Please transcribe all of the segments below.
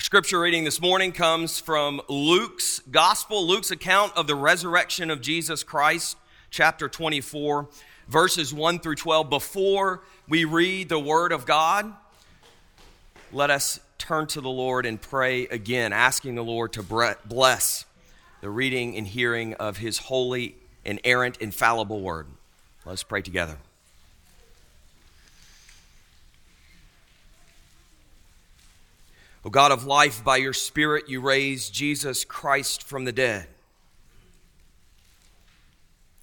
Our scripture reading this morning comes from Luke's gospel, Luke's account of the resurrection of Jesus Christ, chapter 24, verses 1 through 12. Before we read the word of God, let us turn to the Lord and pray again, asking the Lord to bless the reading and hearing of his holy, inerrant, infallible word. Let's pray together. O God of life, by your Spirit you raised Jesus Christ from the dead.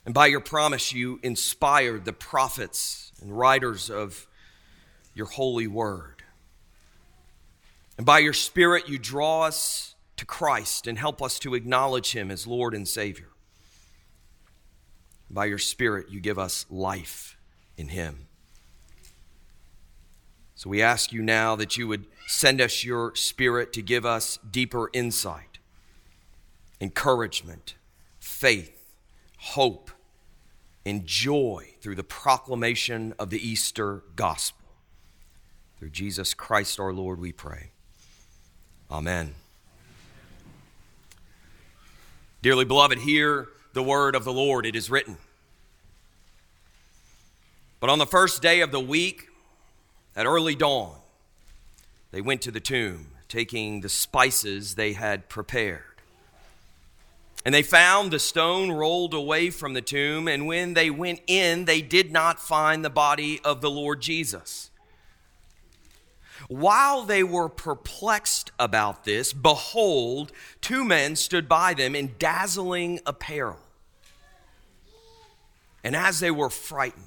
And by your promise, you inspired the prophets and writers of your holy word. And by your Spirit, you draw us to Christ and help us to acknowledge him as Lord and Savior. By your Spirit, you give us life in him. So we ask you now that you would Send us your spirit to give us deeper insight, encouragement, faith, hope, and joy through the proclamation of the Easter gospel. Through Jesus Christ our Lord, we pray. Amen. Dearly beloved, hear the word of the Lord. It is written. But on the first day of the week, at early dawn, they went to the tomb, taking the spices they had prepared. And they found the stone rolled away from the tomb, and when they went in, they did not find the body of the Lord Jesus. While they were perplexed about this, behold, two men stood by them in dazzling apparel. And as they were frightened,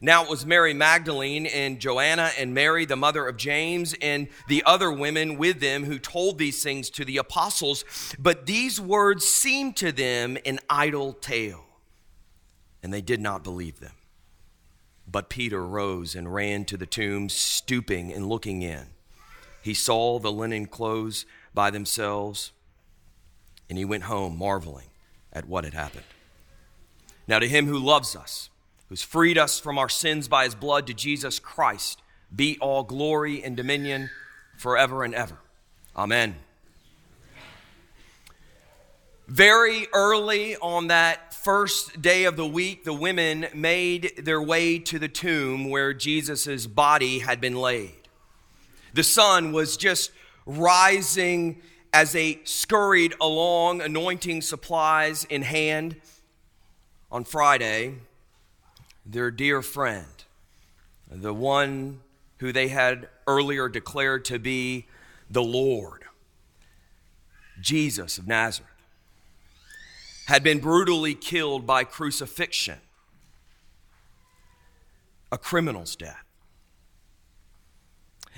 Now it was Mary Magdalene and Joanna and Mary, the mother of James, and the other women with them who told these things to the apostles. But these words seemed to them an idle tale, and they did not believe them. But Peter rose and ran to the tomb, stooping and looking in. He saw the linen clothes by themselves, and he went home marveling at what had happened. Now, to him who loves us, who's freed us from our sins by his blood to Jesus Christ, be all glory and dominion forever and ever. Amen. Very early on that first day of the week, the women made their way to the tomb where Jesus' body had been laid. The sun was just rising as they scurried along, anointing supplies in hand on Friday their dear friend, the one who they had earlier declared to be the Lord, Jesus of Nazareth, had been brutally killed by crucifixion, a criminal's death.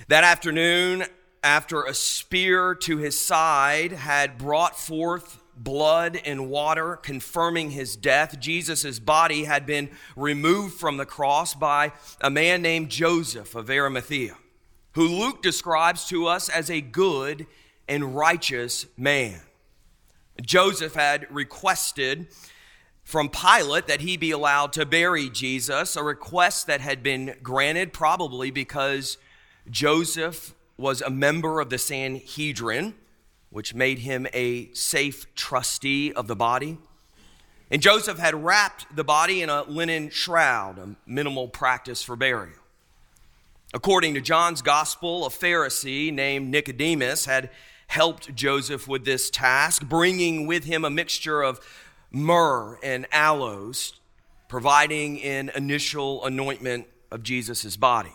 That afternoon, after a spear to his side had brought forth blood and water confirming his death. Jesus' body had been removed from the cross by a man named Joseph of Arimathea, who Luke describes to us as a good and righteous man. Joseph had requested from Pilate that he be allowed to bury Jesus, a request that had been granted probably because Joseph was a member of the Sanhedrin which made him a safe trustee of the body. And Joseph had wrapped the body in a linen shroud, a minimal practice for burial. According to John's gospel, a Pharisee named Nicodemus had helped Joseph with this task, bringing with him a mixture of myrrh and aloes, providing an initial anointment of Jesus' body.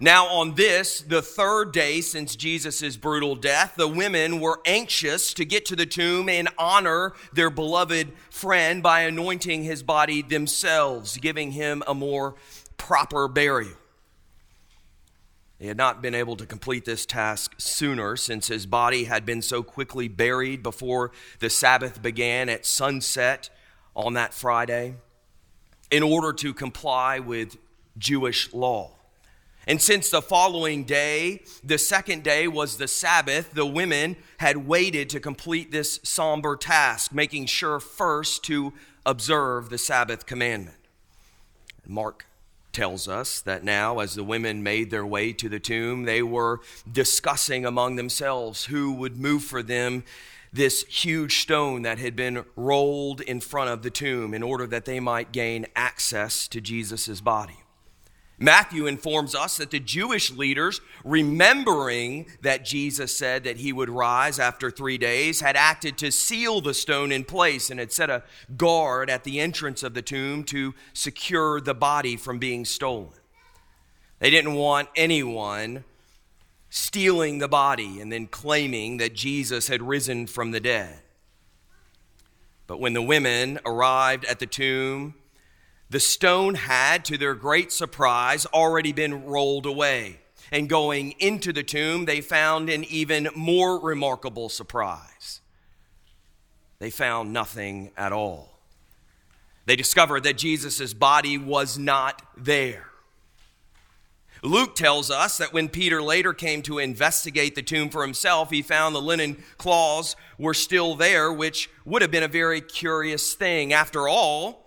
Now, on this, the third day since Jesus' brutal death, the women were anxious to get to the tomb and honor their beloved friend by anointing his body themselves, giving him a more proper burial. They had not been able to complete this task sooner since his body had been so quickly buried before the Sabbath began at sunset on that Friday in order to comply with Jewish law. And since the following day, the second day, was the Sabbath, the women had waited to complete this somber task, making sure first to observe the Sabbath commandment. Mark tells us that now, as the women made their way to the tomb, they were discussing among themselves who would move for them this huge stone that had been rolled in front of the tomb in order that they might gain access to Jesus' body. Matthew informs us that the Jewish leaders, remembering that Jesus said that he would rise after three days, had acted to seal the stone in place and had set a guard at the entrance of the tomb to secure the body from being stolen. They didn't want anyone stealing the body and then claiming that Jesus had risen from the dead. But when the women arrived at the tomb, the stone had, to their great surprise, already been rolled away. And going into the tomb, they found an even more remarkable surprise. They found nothing at all. They discovered that Jesus' body was not there. Luke tells us that when Peter later came to investigate the tomb for himself, he found the linen cloths were still there, which would have been a very curious thing. After all,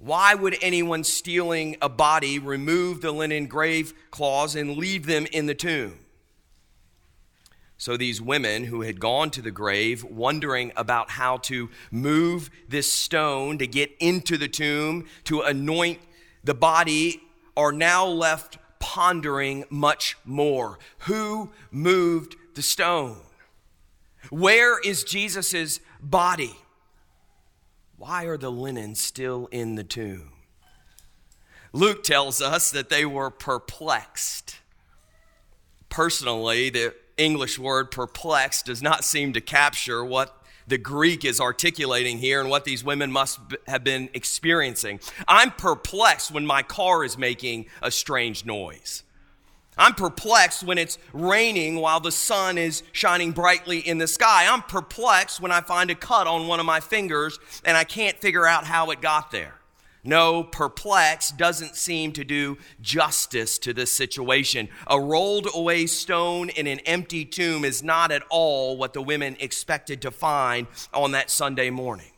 why would anyone stealing a body remove the linen grave cloths and leave them in the tomb? So these women who had gone to the grave, wondering about how to move this stone to get into the tomb to anoint the body, are now left pondering much more. Who moved the stone? Where is Jesus' body? Why are the linens still in the tomb? Luke tells us that they were perplexed. Personally, the English word perplexed does not seem to capture what the Greek is articulating here and what these women must have been experiencing. I'm perplexed when my car is making a strange noise. I'm perplexed when it's raining while the sun is shining brightly in the sky. I'm perplexed when I find a cut on one of my fingers and I can't figure out how it got there. No, perplexed doesn't seem to do justice to this situation. A rolled away stone in an empty tomb is not at all what the women expected to find on that Sunday morning.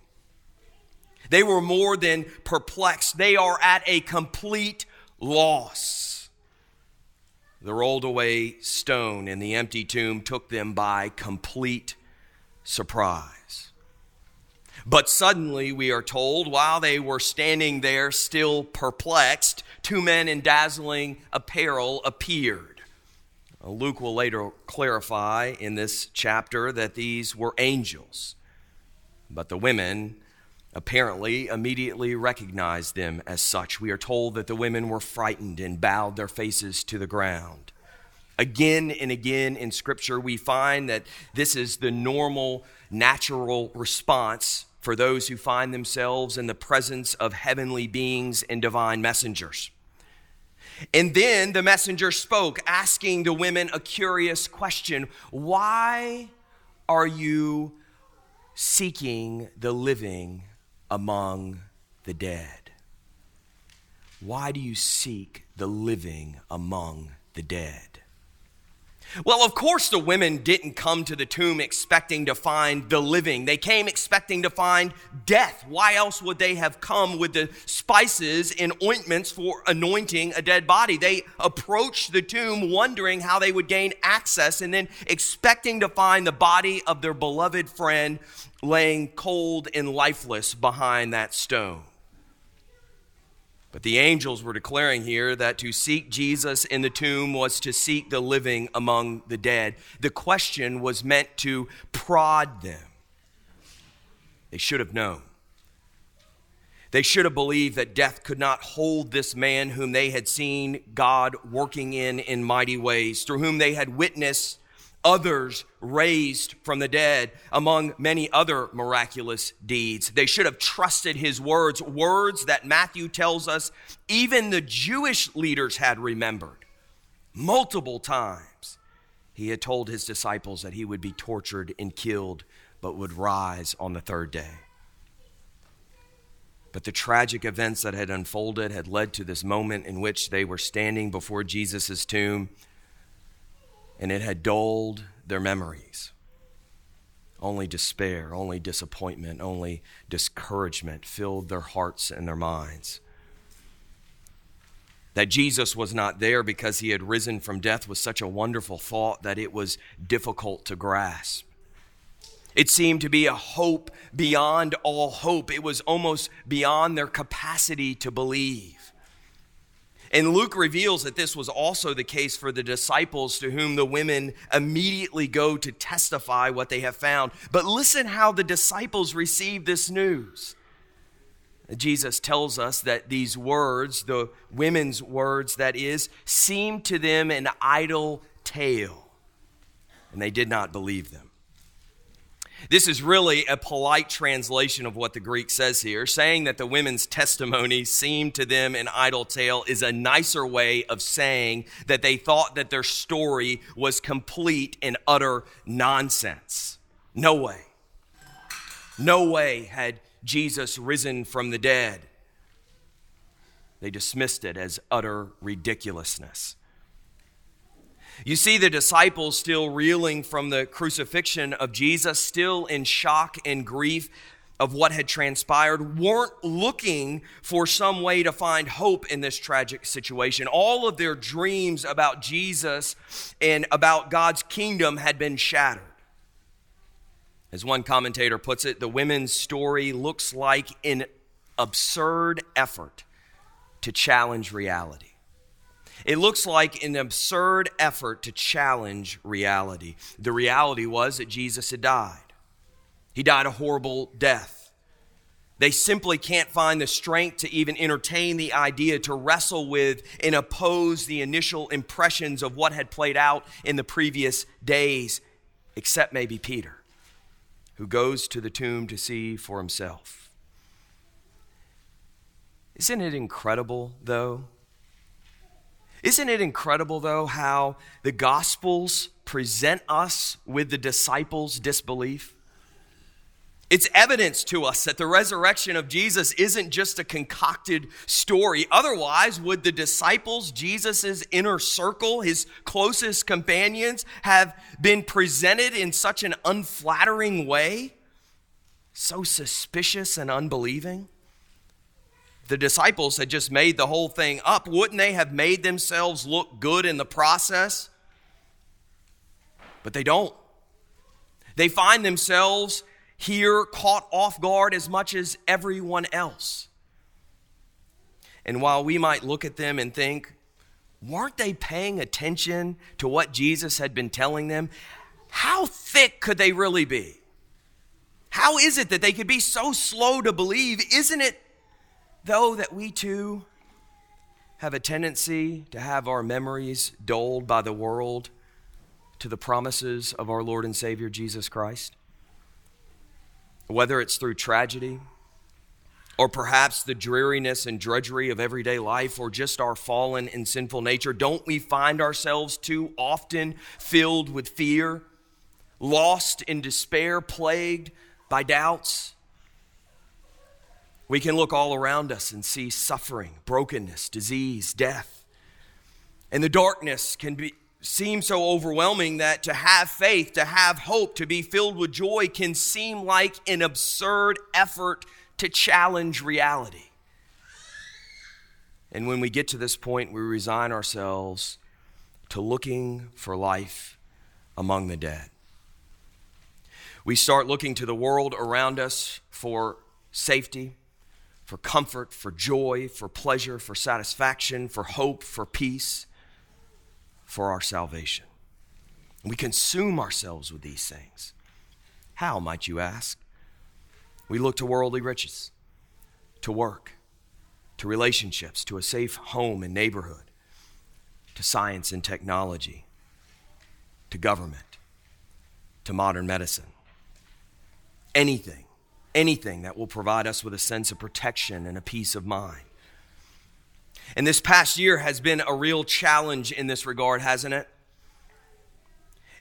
They were more than perplexed, they are at a complete loss. The rolled away stone in the empty tomb took them by complete surprise. But suddenly, we are told, while they were standing there still perplexed, two men in dazzling apparel appeared. Uh, Luke will later clarify in this chapter that these were angels. But the women apparently immediately recognized them as such. We are told that the women were frightened and bowed their faces to the ground. Again and again in Scripture, we find that this is the normal, natural response for those who find themselves in the presence of heavenly beings and divine messengers. And then the messenger spoke, asking the women a curious question Why are you seeking the living among the dead? Why do you seek the living among the dead? Well, of course, the women didn't come to the tomb expecting to find the living. They came expecting to find death. Why else would they have come with the spices and ointments for anointing a dead body? They approached the tomb wondering how they would gain access and then expecting to find the body of their beloved friend laying cold and lifeless behind that stone. But the angels were declaring here that to seek Jesus in the tomb was to seek the living among the dead. The question was meant to prod them. They should have known. They should have believed that death could not hold this man whom they had seen God working in in mighty ways, through whom they had witnessed others raised from the dead, among many other miraculous deeds. They should have trusted his words, words that Matthew tells us even the Jewish leaders had remembered. multiple times, he had told his disciples that he would be tortured and killed, but would rise on the third day. But the tragic events that had unfolded had led to this moment in which they were standing before Jesus' tomb, and it had dulled their memories. Only despair, only disappointment, only discouragement filled their hearts and their minds. That Jesus was not there because he had risen from death was such a wonderful thought that it was difficult to grasp. It seemed to be a hope beyond all hope. It was almost beyond their capacity to believe. And Luke reveals that this was also the case for the disciples to whom the women immediately go to testify what they have found. But listen how the disciples receive this news. Jesus tells us that these words, the women's words, that is, seemed to them an idle tale, and they did not believe them. This is really a polite translation of what the Greek says here. Saying that the women's testimony seemed to them an idle tale is a nicer way of saying that they thought that their story was complete and utter nonsense. No way. No way had Jesus risen from the dead. They dismissed it as utter ridiculousness. You see the disciples still reeling from the crucifixion of Jesus, still in shock and grief of what had transpired, weren't looking for some way to find hope in this tragic situation. All of their dreams about Jesus and about God's kingdom had been shattered. As one commentator puts it, the women's story looks like an absurd effort to challenge reality. It looks like an absurd effort to challenge reality. The reality was that Jesus had died, he died a horrible death. They simply can't find the strength to even entertain the idea, to wrestle with and oppose the initial impressions of what had played out in the previous days, except maybe Peter, who goes to the tomb to see for himself. Isn't it incredible, though, isn't it incredible, though, how the Gospels present us with the disciples' disbelief? It's evidence to us that the resurrection of Jesus isn't just a concocted story. Otherwise, would the disciples, Jesus' inner circle, his closest companions, have been presented in such an unflattering way? So suspicious and unbelieving? The disciples had just made the whole thing up, wouldn't they have made themselves look good in the process? But they don't. They find themselves here caught off guard as much as everyone else. And while we might look at them and think, weren't they paying attention to what Jesus had been telling them? How thick could they really be? How is it that they could be so slow to believe? Isn't it though that we too have a tendency to have our memories dulled by the world to the promises of our Lord and Savior Jesus Christ? Whether it's through tragedy, or perhaps the dreariness and drudgery of everyday life, or just our fallen and sinful nature, don't we find ourselves too often filled with fear, lost in despair, plagued by doubts? We can look all around us and see suffering, brokenness, disease, death. And the darkness can be, seem so overwhelming that to have faith, to have hope, to be filled with joy can seem like an absurd effort to challenge reality. And when we get to this point, we resign ourselves to looking for life among the dead. We start looking to the world around us for safety, for comfort, for joy, for pleasure, for satisfaction, for hope, for peace, for our salvation. We consume ourselves with these things. How, might you ask? We look to worldly riches, to work, to relationships, to a safe home and neighborhood, to science and technology, to government, to modern medicine. Anything anything that will provide us with a sense of protection and a peace of mind. And this past year has been a real challenge in this regard, hasn't it?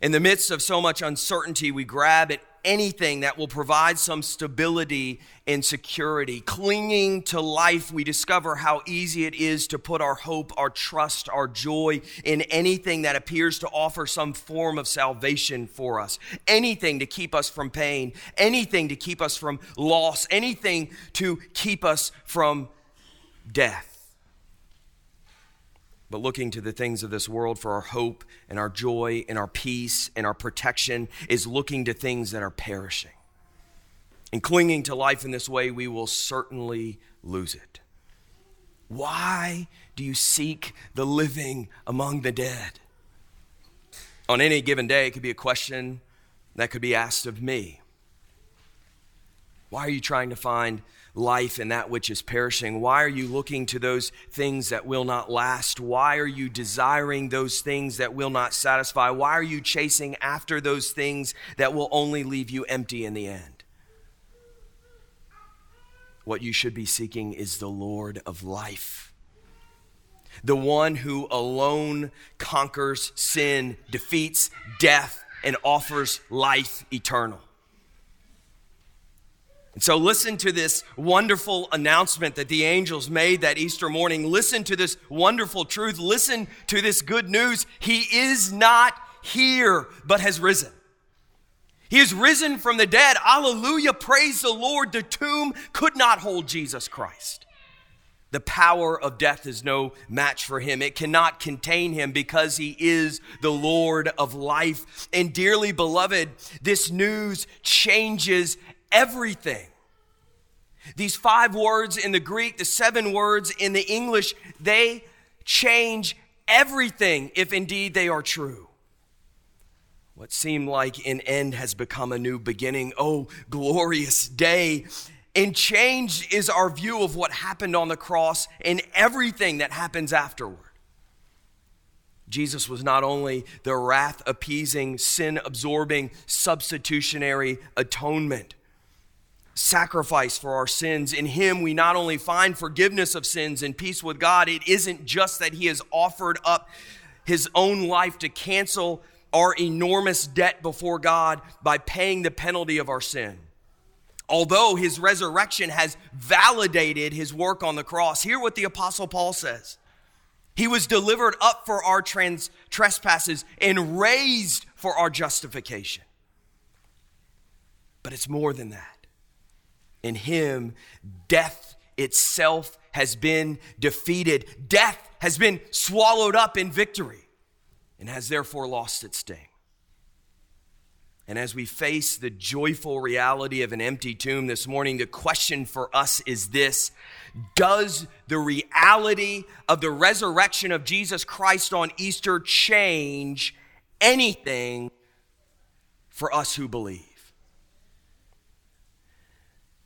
In the midst of so much uncertainty, we grab at anything that will provide some stability and security. Clinging to life, we discover how easy it is to put our hope, our trust, our joy in anything that appears to offer some form of salvation for us. Anything to keep us from pain, anything to keep us from loss, anything to keep us from death but looking to the things of this world for our hope and our joy and our peace and our protection is looking to things that are perishing. And clinging to life in this way, we will certainly lose it. Why do you seek the living among the dead? On any given day, it could be a question that could be asked of me. Why are you trying to find life in that which is perishing? Why are you looking to those things that will not last? Why are you desiring those things that will not satisfy? Why are you chasing after those things that will only leave you empty in the end? What you should be seeking is the Lord of life. The one who alone conquers sin, defeats death, and offers life eternal. And so, listen to this wonderful announcement that the angels made that Easter morning. Listen to this wonderful truth. Listen to this good news. He is not here, but has risen. He is risen from the dead. Alleluia. Praise the Lord. The tomb could not hold Jesus Christ. The power of death is no match for him. It cannot contain him because he is the Lord of life. And dearly beloved, this news changes everything. These five words in the Greek, the seven words in the English, they change everything if indeed they are true. What seemed like an end has become a new beginning. Oh, glorious day. And change is our view of what happened on the cross and everything that happens afterward. Jesus was not only the wrath appeasing, sin absorbing, substitutionary atonement sacrifice for our sins. In Him, we not only find forgiveness of sins and peace with God, it isn't just that He has offered up His own life to cancel our enormous debt before God by paying the penalty of our sin. Although His resurrection has validated His work on the cross, hear what the Apostle Paul says. He was delivered up for our trans- trespasses and raised for our justification. But it's more than that. In him, death itself has been defeated. Death has been swallowed up in victory and has therefore lost its sting. And as we face the joyful reality of an empty tomb this morning, the question for us is this Does the reality of the resurrection of Jesus Christ on Easter change anything for us who believe?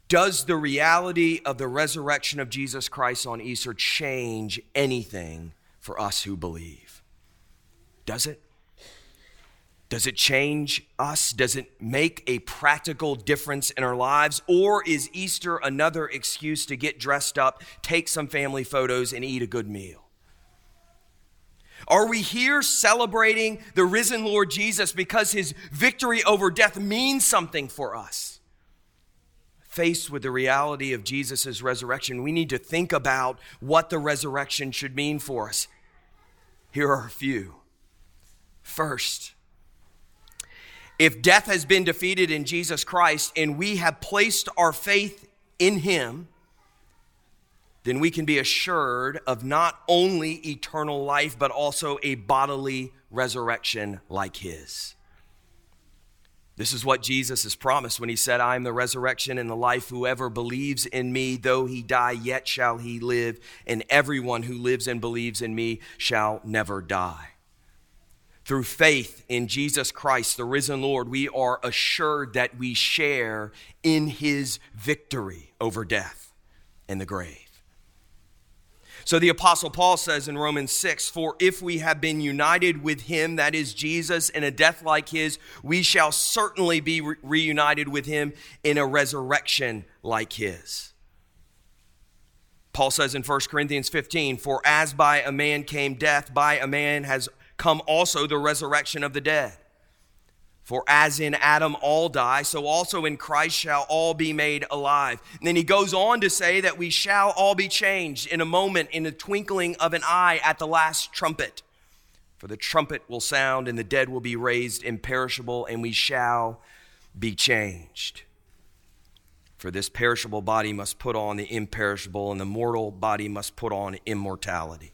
Does the reality of the resurrection of Jesus Christ on Easter change anything for us who believe? Does it? Does it change us? Does it make a practical difference in our lives? Or is Easter another excuse to get dressed up, take some family photos, and eat a good meal? Are we here celebrating the risen Lord Jesus because his victory over death means something for us? Faced with the reality of Jesus' resurrection, we need to think about what the resurrection should mean for us. Here are a few. First, if death has been defeated in Jesus Christ and we have placed our faith in Him, then we can be assured of not only eternal life, but also a bodily resurrection like His. This is what Jesus has promised when he said, I am the resurrection and the life. Whoever believes in me, though he die, yet shall he live. And everyone who lives and believes in me shall never die. Through faith in Jesus Christ, the risen Lord, we are assured that we share in his victory over death and the grave. So the Apostle Paul says in Romans 6 For if we have been united with him, that is Jesus, in a death like his, we shall certainly be re- reunited with him in a resurrection like his. Paul says in 1 Corinthians 15, For as by a man came death, by a man has come also the resurrection of the dead. For as in Adam all die, so also in Christ shall all be made alive. And then he goes on to say that we shall all be changed in a moment, in the twinkling of an eye at the last trumpet. For the trumpet will sound, and the dead will be raised imperishable, and we shall be changed. For this perishable body must put on the imperishable, and the mortal body must put on immortality.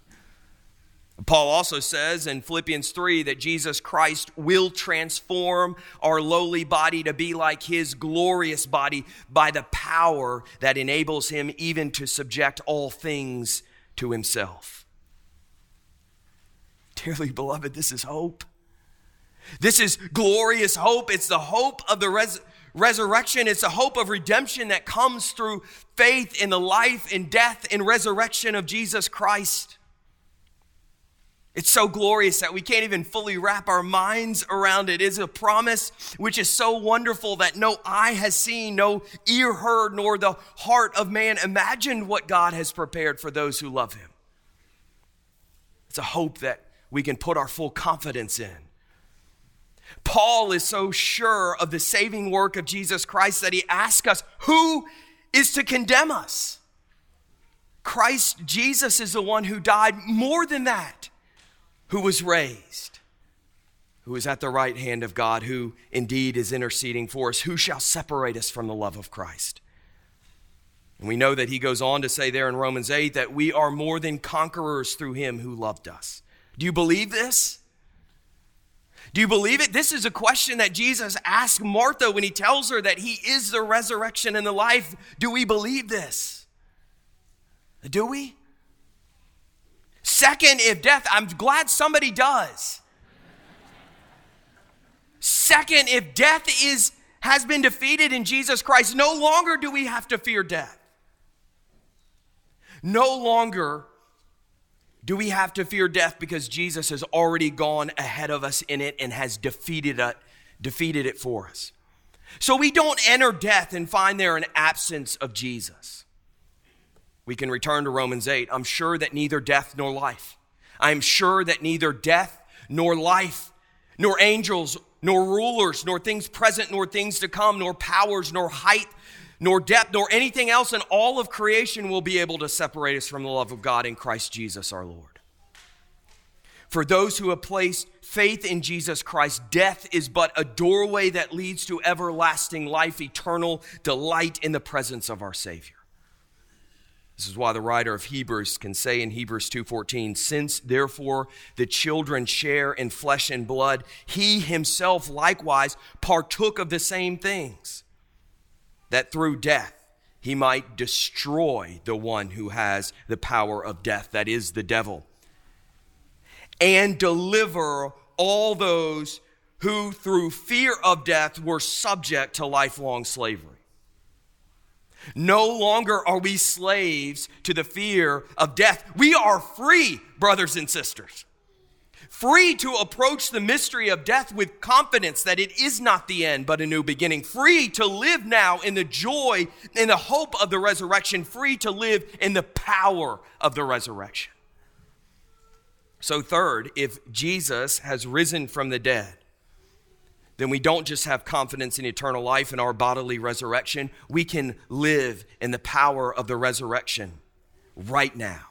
Paul also says in Philippians 3 that Jesus Christ will transform our lowly body to be like his glorious body by the power that enables him even to subject all things to himself. Dearly beloved, this is hope. This is glorious hope. It's the hope of the res- resurrection. It's the hope of redemption that comes through faith in the life and death and resurrection of Jesus Christ. It's so glorious that we can't even fully wrap our minds around it. It's a promise which is so wonderful that no eye has seen, no ear heard, nor the heart of man imagined what God has prepared for those who love him. It's a hope that we can put our full confidence in. Paul is so sure of the saving work of Jesus Christ that he asks us, Who is to condemn us? Christ Jesus is the one who died more than that who was raised, who is at the right hand of God, who indeed is interceding for us. Who shall separate us from the love of Christ? And we know that he goes on to say there in Romans 8 that we are more than conquerors through him who loved us. Do you believe this? Do you believe it? This is a question that Jesus asked Martha when he tells her that he is the resurrection and the life. Do we believe this? Do we? Second, if death, I'm glad somebody does. Second, if death is has been defeated in Jesus Christ, no longer do we have to fear death. No longer do we have to fear death because Jesus has already gone ahead of us in it and has defeated it, defeated it for us. So we don't enter death and find there an absence of Jesus. We can return to Romans 8. I'm sure that neither death nor life, I am sure that neither death nor life, nor angels, nor rulers, nor things present, nor things to come, nor powers, nor height, nor depth, nor anything else in all of creation will be able to separate us from the love of God in Christ Jesus our Lord. For those who have placed faith in Jesus Christ, death is but a doorway that leads to everlasting life, eternal delight in the presence of our Savior. This is why the writer of Hebrews can say in Hebrews 2:14, "Since therefore the children share in flesh and blood, he himself likewise partook of the same things, that through death he might destroy the one who has the power of death, that is the devil, and deliver all those who through fear of death were subject to lifelong slavery." No longer are we slaves to the fear of death. We are free, brothers and sisters. Free to approach the mystery of death with confidence that it is not the end, but a new beginning. Free to live now in the joy and the hope of the resurrection. Free to live in the power of the resurrection. So, third, if Jesus has risen from the dead, then we don't just have confidence in eternal life and our bodily resurrection. We can live in the power of the resurrection right now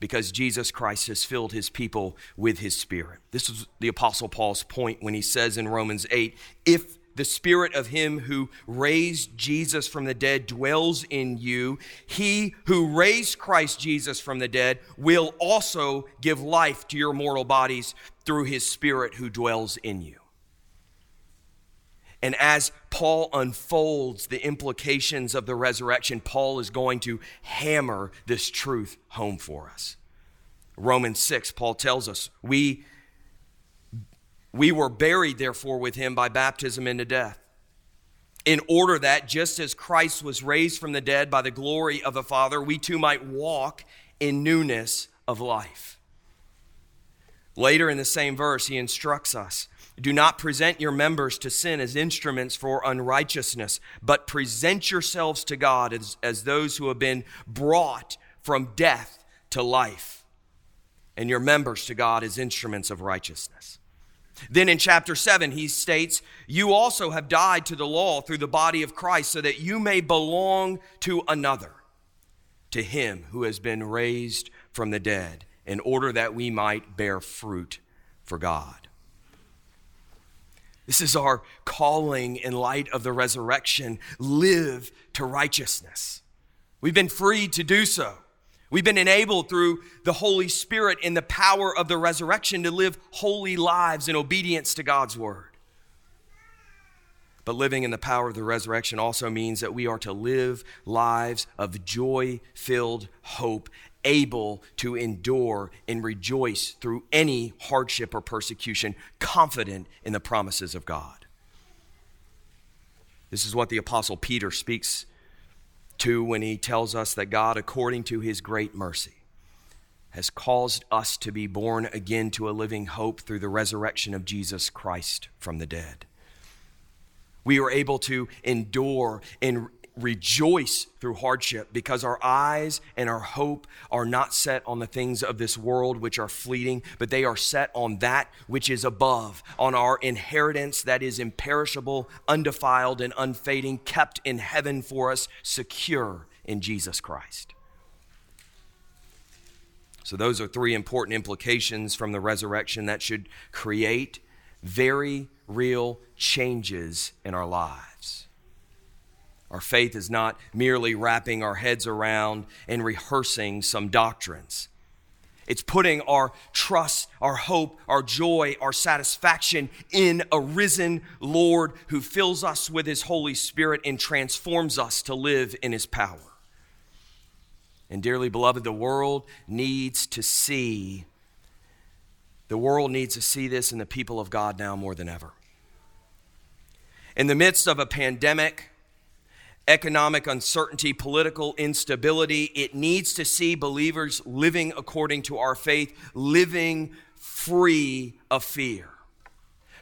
because Jesus Christ has filled his people with his spirit. This is the Apostle Paul's point when he says in Romans 8 if the spirit of him who raised Jesus from the dead dwells in you, he who raised Christ Jesus from the dead will also give life to your mortal bodies through his spirit who dwells in you. And as Paul unfolds the implications of the resurrection, Paul is going to hammer this truth home for us. Romans 6, Paul tells us, we, we were buried, therefore, with him by baptism into death, in order that just as Christ was raised from the dead by the glory of the Father, we too might walk in newness of life. Later in the same verse, he instructs us Do not present your members to sin as instruments for unrighteousness, but present yourselves to God as, as those who have been brought from death to life, and your members to God as instruments of righteousness. Then in chapter 7, he states, You also have died to the law through the body of Christ, so that you may belong to another, to him who has been raised from the dead, in order that we might bear fruit for God. This is our calling in light of the resurrection live to righteousness. We've been freed to do so. We've been enabled through the Holy Spirit in the power of the resurrection to live holy lives in obedience to God's word. But living in the power of the resurrection also means that we are to live lives of joy filled hope able to endure and rejoice through any hardship or persecution, confident in the promises of God. This is what the Apostle Peter speaks to when he tells us that God, according to his great mercy, has caused us to be born again to a living hope through the resurrection of Jesus Christ from the dead. We are able to endure and rejoice through hardship because our eyes and our hope are not set on the things of this world which are fleeting, but they are set on that which is above, on our inheritance that is imperishable, undefiled, and unfading, kept in heaven for us, secure in Jesus Christ. So, those are three important implications from the resurrection that should create very real changes in our lives. Our faith is not merely wrapping our heads around and rehearsing some doctrines. It's putting our trust, our hope, our joy, our satisfaction in a risen Lord who fills us with his Holy Spirit and transforms us to live in his power. And dearly beloved, the world needs to see, the world needs to see this in the people of God now more than ever. In the midst of a pandemic, economic uncertainty, political instability. It needs to see believers living according to our faith, living free of fear,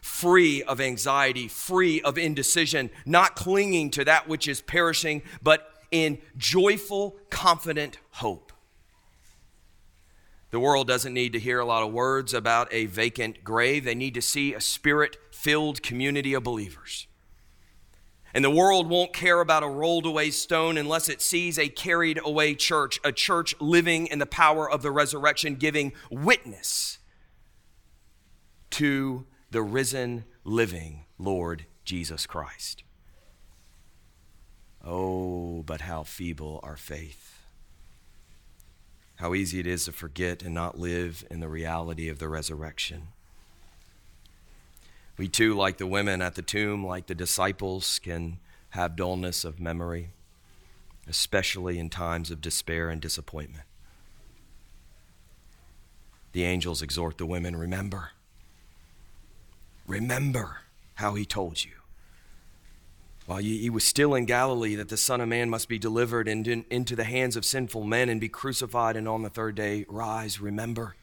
free of anxiety, free of indecision, not clinging to that which is perishing, but in joyful, confident hope. The world doesn't need to hear a lot of words about a vacant grave. They need to see a spirit filled community of believers and the world won't care about a rolled away stone unless it sees a carried away church, a church living in the power of the resurrection, giving witness to the risen, living Lord Jesus Christ. Oh, but how feeble our faith. How easy it is to forget and not live in the reality of the resurrection. We too, like the women at the tomb, like the disciples, can have dullness of memory, especially in times of despair and disappointment. The angels exhort the women remember. Remember how he told you. While he was still in Galilee, that the Son of Man must be delivered into the hands of sinful men and be crucified, and on the third day rise. Remember.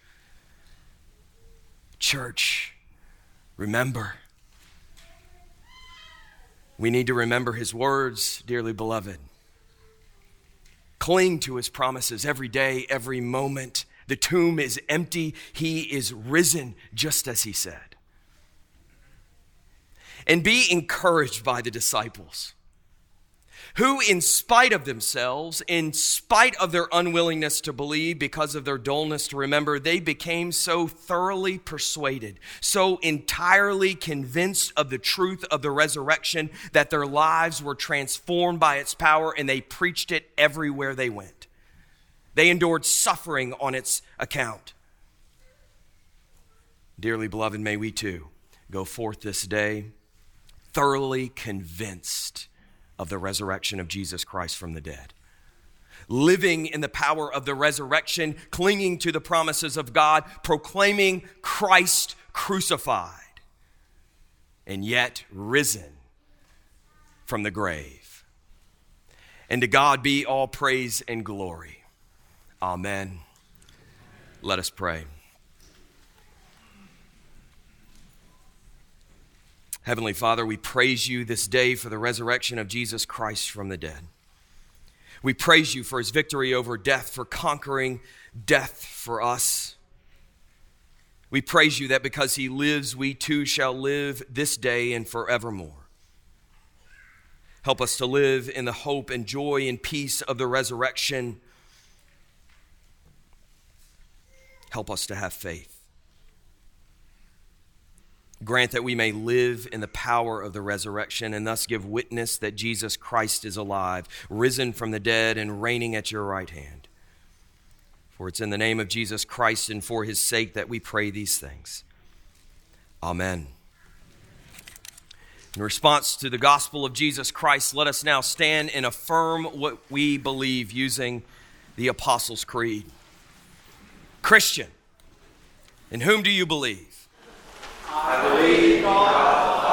Church, Remember. We need to remember his words, dearly beloved. Cling to his promises every day, every moment. The tomb is empty. He is risen, just as he said. And be encouraged by the disciples who, in spite of themselves, in spite of their unwillingness to believe because of their dullness to remember, they became so thoroughly persuaded, so entirely convinced of the truth of the resurrection that their lives were transformed by its power and they preached it everywhere they went. They endured suffering on its account. Dearly beloved, may we too go forth this day thoroughly convinced of the resurrection of Jesus Christ from the dead. Living in the power of the resurrection, clinging to the promises of God, proclaiming Christ crucified and yet risen from the grave. And to God be all praise and glory. Amen. Let us pray. Heavenly Father, we praise you this day for the resurrection of Jesus Christ from the dead. We praise you for his victory over death, for conquering death for us. We praise you that because he lives, we too shall live this day and forevermore. Help us to live in the hope and joy and peace of the resurrection. Help us to have faith. Grant that we may live in the power of the resurrection and thus give witness that Jesus Christ is alive, risen from the dead, and reigning at your right hand. For it's in the name of Jesus Christ and for his sake that we pray these things. Amen. In response to the gospel of Jesus Christ, let us now stand and affirm what we believe using the Apostles' Creed. Christian, in whom do you believe? I believe God.